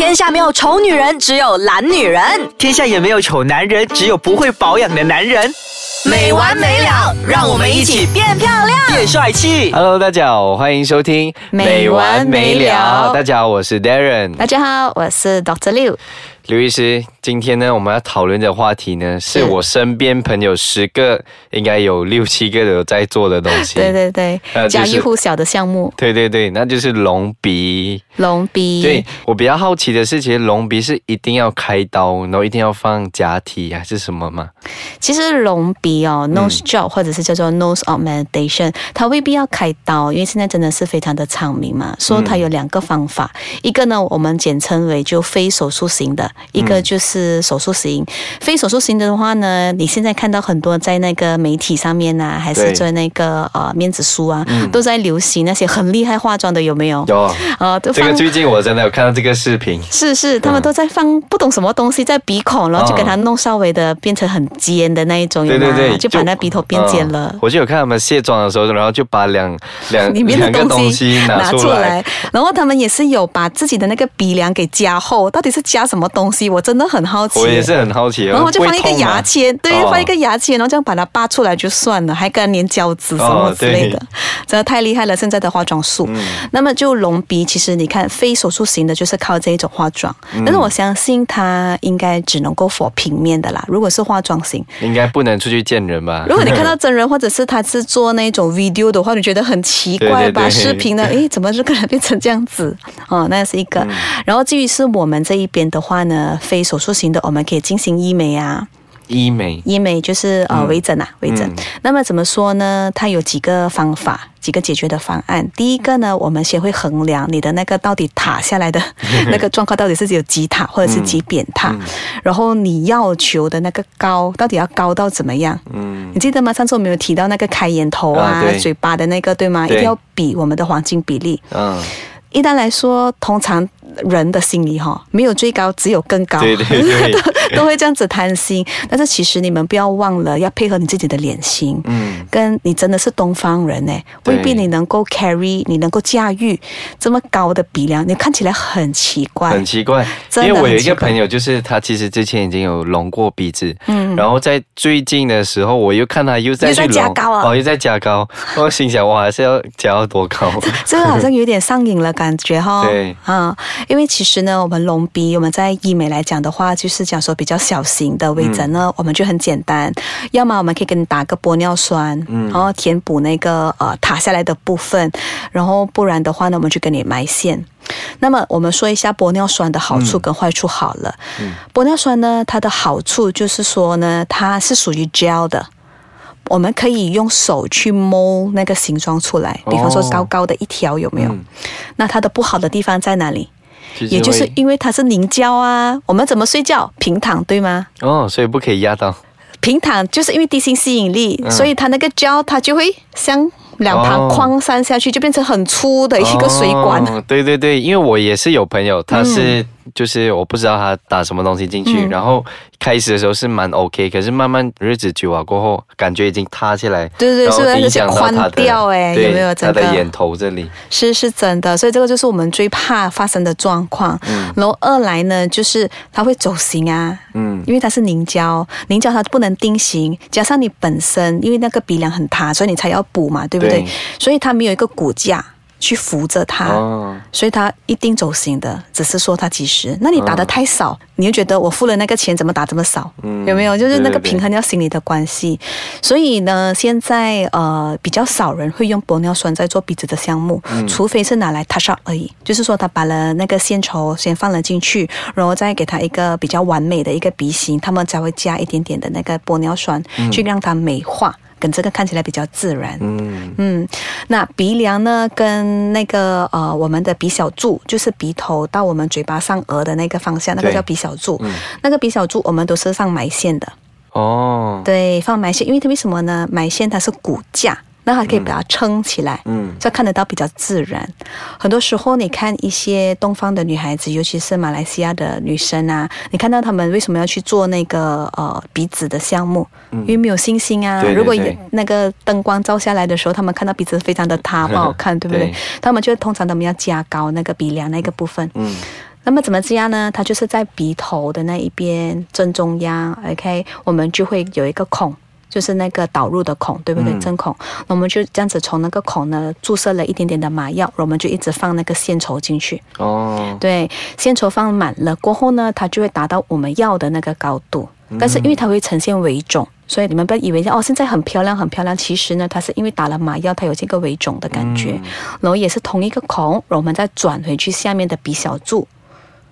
天下没有丑女人，只有懒女人。天下也没有丑男人，只有不会保养的男人。没完没了，让我们一起变漂亮。变帅气。Hello，大家好，欢迎收听没完没了大家好，我是 Darren，大家好，我是 Dr. Liu。刘医师。今天呢，我们要讨论的话题呢，是我身边朋友十个，应该有六七个有在做的东西。对对对，呃家喻户晓的项目，对对对，那就是隆鼻。隆鼻。对我比较好奇的是，其实隆鼻是一定要开刀，然后一定要放假体还是什么吗？其实隆鼻哦，nose job、或者是叫做 nose augmentation，它未必要开刀，因为现在真的是非常的昌明嘛。说它有两个方法，一个呢我们简称为就非手术型的，一个就是手术型。非手术型的话呢，你现在看到很多在那个媒体上面啊，还是对在那个呃面子书啊，都在流行那些很厉害化妆的，有没有？有呃，这个最近我真的有看到这个视频。是是，他们都在放不懂什么东西在鼻孔，然后就给它弄稍微的变成很尖的那一种，对对对，就把那鼻头变尖了嗯。我就有看他们卸妆的时候，然后就把两两里面的东西拿出来。然后他们也是有把自己的那个鼻梁给加厚，到底是加什么东西？我真的很好奇。我也是很好奇，然后就放一个牙签，对，哦放一个牙签，然后这样把它拔出来就算了，还跟它粘胶纸什么哦之类的，对真的太厉害了！现在的化妆术，那么就隆鼻，其实你看非手术型的，就是靠这一种化妆，但是我相信它应该只能够 for 平面的啦。如果是化妆型，应该不能出去见人吧？如果你看到真人，或者是他是做那种 video 的话，你觉得很奇怪吧？对对对视频的，诶，怎么这个人变成这样子？哦，那是一个。然后至于是我们这一边的话呢，非手术型的，我们可以进行医美啊，医美医美就是呃微整啊，微整。嗯那么怎么说呢？它有几个方法，几个解决的方案。第一个呢，我们先会衡量你的那个到底塌下来的 那个状况到底是有几塌或者是几扁塌，然后你要求的那个高到底要高到怎么样？嗯，你记得吗？上次我们有提到那个开眼头啊、啊嘴巴的那个，对吗？一定要比我们的黄金比例。嗯，一般来说，通常人的心理哈，没有最高，只有更高。对对对都 都会这样子贪心。但是其实你们不要忘了，要配合你自己的脸型。嗯，跟你真的是东方人哎，对未必你能够 carry，你能够驾驭这么高的鼻梁，你看起来很奇怪。很奇怪，因为我有一个朋友，就是他其实之前已经有隆过鼻子，嗯然后在最近的时候，我又看他又再又在去隆加高啊哦，又在加高，我心想，哇，还是要加到多高？这个好像有点上瘾了，感觉哈。对啊、因为其实呢，我们隆鼻，我们在医美来讲的话，就是讲说比较小型的微整呢，我们就很简单，要么我们可以给你打个玻尿酸，然后填补那个呃塌下来的部分，然后不然的话呢，我们就给你埋线。那么我们说一下玻尿酸的好处跟坏处好了。玻尿酸呢，它的好处就是说呢，它是属于 gel 的。我们可以用手去摸那个形状出来，比方说哦高高的一条有没有？嗯那它的不好的地方在哪里？就也就是因为它是凝胶啊。我们怎么睡觉？平躺对吗？哦，所以不可以压到。平躺就是因为地心吸引力，所以它那个胶它就会向两旁扩散下去，就变成很粗的一个水管。哦对对对，因为我也是有朋友，他是、就是我不知道他打什么东西进去，嗯然后开始的时候是蛮 OK，可是慢慢日子久了过后，感觉已经塌下来，对对对是不是影响到他的宽掉哎对有没有整个他的眼头这里？是是真的，所以这个就是我们最怕发生的状况。然后二来呢，就是它会走形啊，嗯，因为它是凝胶，凝胶它不能定型，加上你本身因为那个鼻梁很塌，所以你才要补嘛，对不对？对所以它没有一个骨架去扶着他。哦，所以他一定走形的，只是说他几时。那你打的太少，你就觉得我付了那个钱怎么打这么少？嗯有没有？就是那个平衡要心理的关系。所以呢，现在呃比较少人会用玻尿酸在做鼻子的项目，嗯除非是拿来 touch up 而已。就是说他把了那个线绸先放了进去，然后再给他一个比较完美的一个鼻型，他们才会加一点点的那个玻尿酸，去让它美化。跟这个看起来比较自然，嗯，嗯，那鼻梁呢，跟那个呃，我们的鼻小柱，就是鼻头到我们嘴巴上颚的那个方向，那个叫鼻小柱。嗯那个鼻小柱我们都是上埋线的，哦，对，放埋线，因为它为什么呢？埋线它是骨架。那还可以把它撑起来，嗯这样看得到比较自然。很多时候，你看一些东方的女孩子，尤其是马来西亚的女生啊，你看到她们为什么要去做那个呃鼻子的项目？因为没有信心啊。嗯对对如果那个灯光照下来的时候，她们看到鼻子非常的塌，不好看，对不对对？他们就通常他们要加高那个鼻梁那个部分。嗯，那么怎么加呢？它就是在鼻头的那一边正中央，OK，我们就会有一个孔。就是那个导入的孔，对不对？针孔，那我们就这样子从那个孔呢注射了一点点的麻药，我们就一直放那个线绸进去。哦，对，线绸放满了过后呢，它就会达到我们要的那个高度。但是因为它会呈现微肿，所以你们不要以为哦现在很漂亮很漂亮，其实呢它是因为打了麻药，它有这个微肿的感觉。然后也是同一个孔，然后我们再转回去下面的鼻小柱。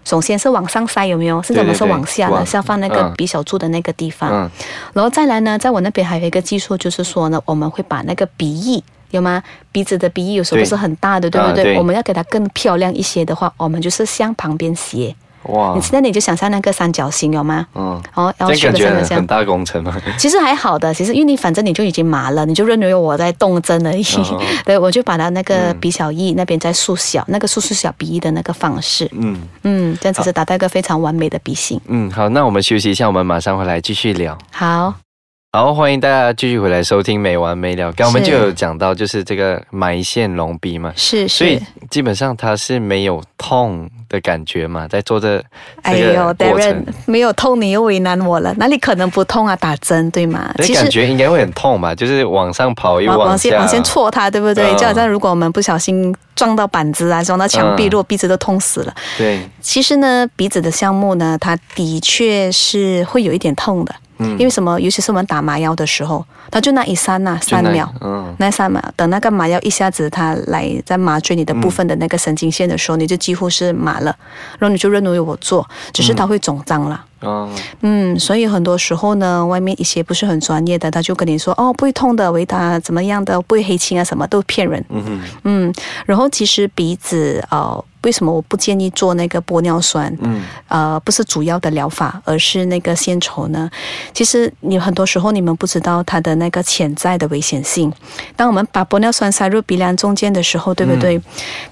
首先是往上塞，有没有？是怎么是往下的？是要放那个鼻小柱的那个地方。然后再来呢，在我那边还有一个技术，就是说呢，我们会把那个鼻翼有吗？鼻子的鼻翼有时候不是很大的，对不对？我们要给它更漂亮一些的话，我们就是向旁边斜。哇！你现在你就想象那个三角形有吗？嗯，哦，然后选的这很大工程吗？其实还好的，其实因为你反正你就已经麻了，你就认为我在动针而已。对，我就把它那个鼻小翼那边再缩小，那个缩小鼻翼的那个方式。嗯嗯，这样子是达到一个非常完美的鼻型。嗯，好，那我们休息一下，我们马上回来继续聊。好。好，欢迎大家继续回来收听没完没了。刚我们就有讲到，就是这个埋线隆鼻嘛，是，所以基本上它是没有痛的感觉嘛，在做这哎呦，Darren 没有痛，你又为难我了，哪里可能不痛啊？打针对吗？其实感觉应该会很痛吧，就是往上跑又往下，往先戳它，对不对？就好像如果我们不小心撞到板子啊，撞到墙壁，如果鼻子都痛死了。对，其实呢，鼻子的项目呢，它的确是会有一点痛的。因为什么？尤其是我们打麻药的时候，它就那一刹那三秒，那三秒，等那个麻药一下子它来在麻醉你的部分的那个神经线的时候，你就几乎是麻了，然后你就认为我做，只是它会肿胀了。哦，嗯，所以很多时候呢，外面一些不是很专业的，他就跟你说哦，不会痛的，维达怎么样的，不会黑青啊，什么都骗人。嗯嗯，然后其实鼻子呃，为什么我不建议做那个玻尿酸？嗯，呃，不是主要的疗法，而是那个线绸呢。其实你很多时候你们不知道它的那个潜在的危险性。当我们把玻尿酸塞入鼻梁中间的时候，对不对？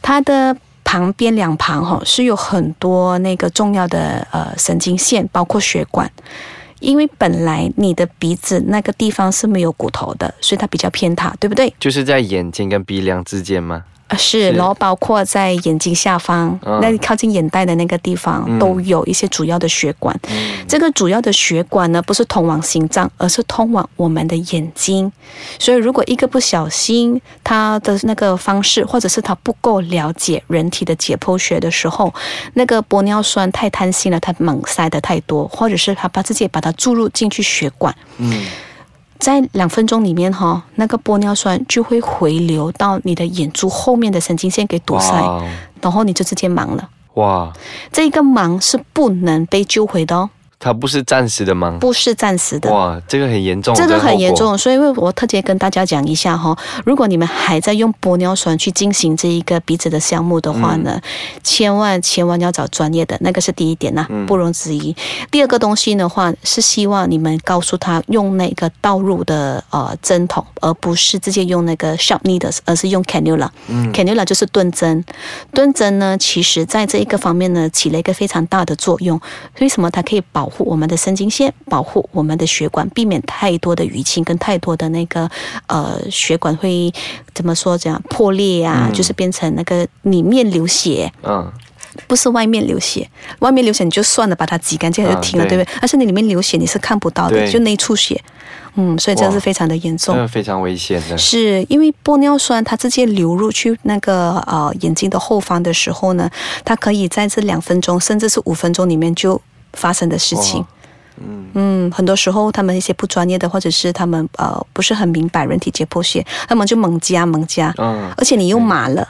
它的旁边两旁哈是有很多那个重要的呃神经线，包括血管，因为本来你的鼻子那个地方是没有骨头的，所以它比较偏塌，对不对？就是在眼睛跟鼻梁之间吗？啊，是，然后包括在眼睛下方，那靠近眼袋的那个地方，都有一些主要的血管。这个主要的血管呢，不是通往心脏，而是通往我们的眼睛。所以，如果一个不小心，他的那个方式，或者是他不够了解人体的解剖学的时候，那个玻尿酸太贪心了，他猛塞的太多，或者是他把自己把它注入进去血管。嗯。在两分钟里面哈，那个玻尿酸就会回流到你的眼珠后面的神经线给堵塞，然后你就直接盲了。哇，这个盲是不能被救回的哦。它不是暂时的吗？不是暂时的。哇，这个很严重。这个很严重，所以我特别跟大家讲一下哈，如果你们还在用玻尿酸去进行这一个鼻子的项目的话呢，千万千万要找专业的，那个是第一点呐，不容置疑。第二个东西的话，是希望你们告诉他用那个倒入的呃针筒，而不是直接用那个 sharp needles，而是用 cannula。嗯，cannula 就是钝针，钝针呢，其实在这一个方面呢，起了一个非常大的作用。为什么它可以保保护我们的神经线，保护我们的血管，避免太多的淤青跟太多的那个呃血管会怎么说这样破裂啊，就是变成那个里面流血，嗯，不是外面流血，外面流血你就算了，把它挤干净就停了，对不对？但是你里面流血你是看不到的，就内出血，嗯，所以这样是非常的严重，非常危险的。是因为玻尿酸它直接流入去那个呃眼睛的后方的时候呢，它可以在这两分钟甚至是五分钟里面就。发生的事情，嗯嗯，很多时候他们一些不专业的，或者是他们呃不是很明白人体解剖学，他们就猛加猛加，嗯，而且你又麻了，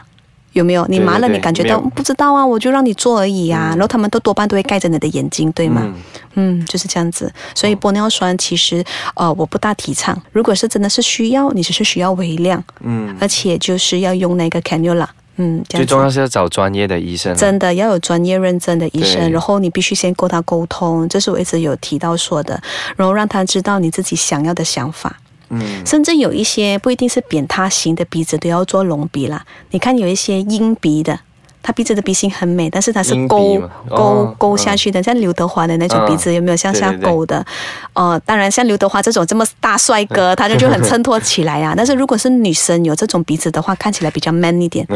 有没有？你麻了，你感觉到不知道啊？我就让你做而已啊，然后他们都多半都会盖着你的眼睛，对吗？嗯，就是这样子。所以玻尿酸其实呃我不大提倡，如果是真的是需要，你只是需要微量，嗯，而且就是要用那个 cannula。嗯，最重要是要找专业的医生，真的要有专业认证的医生，然后你必须先跟他沟通，这是我一直有提到说的，然后让他知道你自己想要的想法。嗯，甚至有一些不一定是扁塌型的鼻子都要做隆鼻啦，你看有一些鹰鼻的。他鼻子的鼻型很美，但是它是勾勾勾下去的，像刘德华的那种鼻子，有没有向下勾的？哦，当然，像刘德华这种这么大帅哥，他就就很衬托起来啊。但是如果是女生有这种鼻子的话，看起来比较 man 一点，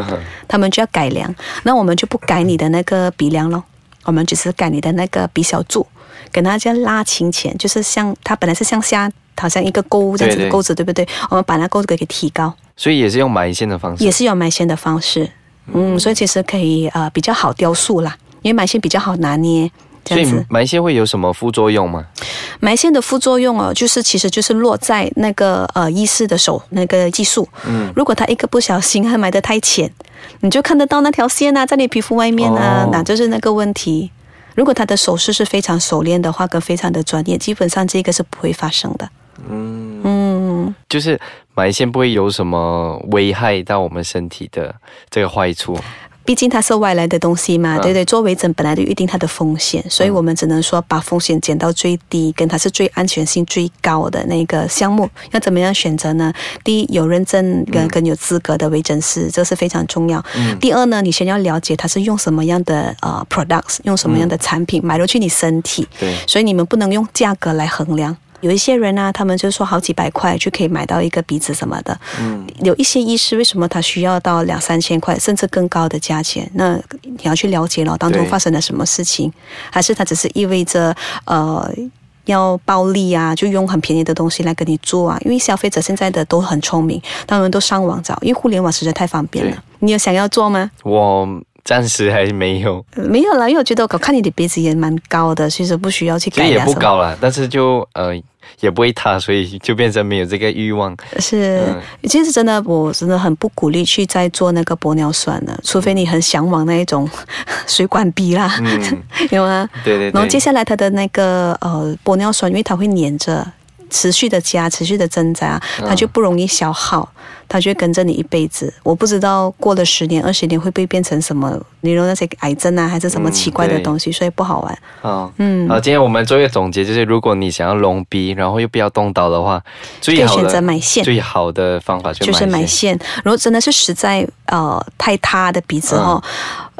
他们就要改良。那我们就不改你的那个鼻梁咯。我们只是改你的那个鼻小柱，给它这样拉轻前，就是像它本来是向下，好像一个钩这样子的钩子，对不对？我们把那钩子给提高，所以也是用埋线的方式。也是用埋线的方式。嗯，所以其实可以呃比较好雕塑啦，因为埋线比较好拿捏。这所以样子，埋线会有什么副作用吗？埋线的副作用哦，就是其实就是落在那个呃医师的手那个技术。嗯，如果他一个不小心，他埋得太浅，你就看得到那条线啊，在你皮肤外面啊，哦那就是那个问题。如果他的手势是非常熟练的话，跟非常的专业，基本上这个是不会发生的。嗯，嗯，就是埋线不会有什么危害到我们身体的这个坏处。毕竟它是外来的东西嘛，嗯对对，做微整本来就预定它的风险，所以我们只能说把风险减到最低，跟它是最安全性最高的那个项目。要怎么样选择呢？第一，有认证跟跟有资格的微整师，这是非常重要。第二呢，你先要了解它是用什么样的呃 products，用什么样的产品买入去你身体，对，所以你们不能用价格来衡量。有一些人呢、他们就说好几百块就可以买到一个鼻子什么的。嗯，有一些医师为什么他需要到两三千块，甚至更高的价钱？那你要去了解了当中发生了什么事情，还是他只是意味着呃要暴利啊，就用很便宜的东西来跟你做啊？因为消费者现在的都很聪明，他们都上网找，因为互联网实在太方便了。你有想要做吗？我暂时还没有，呃没有啦，因为我觉得我看你的鼻子也蛮高的，其实不需要去其实也改良什么。不高了，但是就呃也不会塌，所以就变成没有这个欲望。是，嗯其实真的，我真的很不鼓励去再做那个玻尿酸了，除非你很向往那一种 水管鼻啦，嗯，有吗？对对对。然后接下来它的那个呃玻尿酸，因为它会粘着，持续的加，持续的增加，它就不容易消耗，它就会跟着你一辈子。我不知道过了十年、二十年会不会变成什么，你说那些癌症啊，还是什么嗯奇怪的东西，所以不好玩。好，嗯好，今天我们做一个总结，就是如果你想要隆鼻，然后又不要动刀的话，最好选择的买线。最好的方法就是买线。如果真的是实在呃太塌的鼻子哦，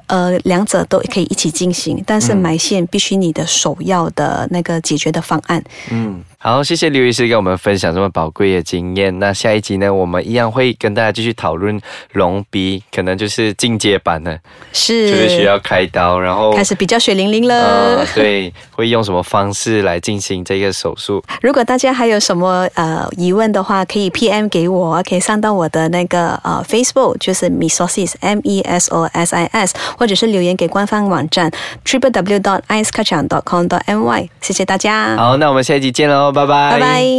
呃，两者都可以一起进行，但是嗯埋线必须你的首要的那个解决的方案。嗯，好，谢谢刘医师跟我们分享这么宝贵的经验。那下一集呢，我们一样会跟大家继续讨论隆鼻，可能就是进阶版的，是，就是需要开刀，然后开始比较血淋淋了。呃，对，会用什么方式来进行这个手术？如果大家还有什么呃疑问的话，可以 PM 给我，可以上到我的那个呃 Facebook，就是 Mesosis M E S O S I S，或者是留言给官方网站 triple w dot i c e k a c h a n dot com dot my。谢谢大家，好，那我们下一集见拜拜，拜拜。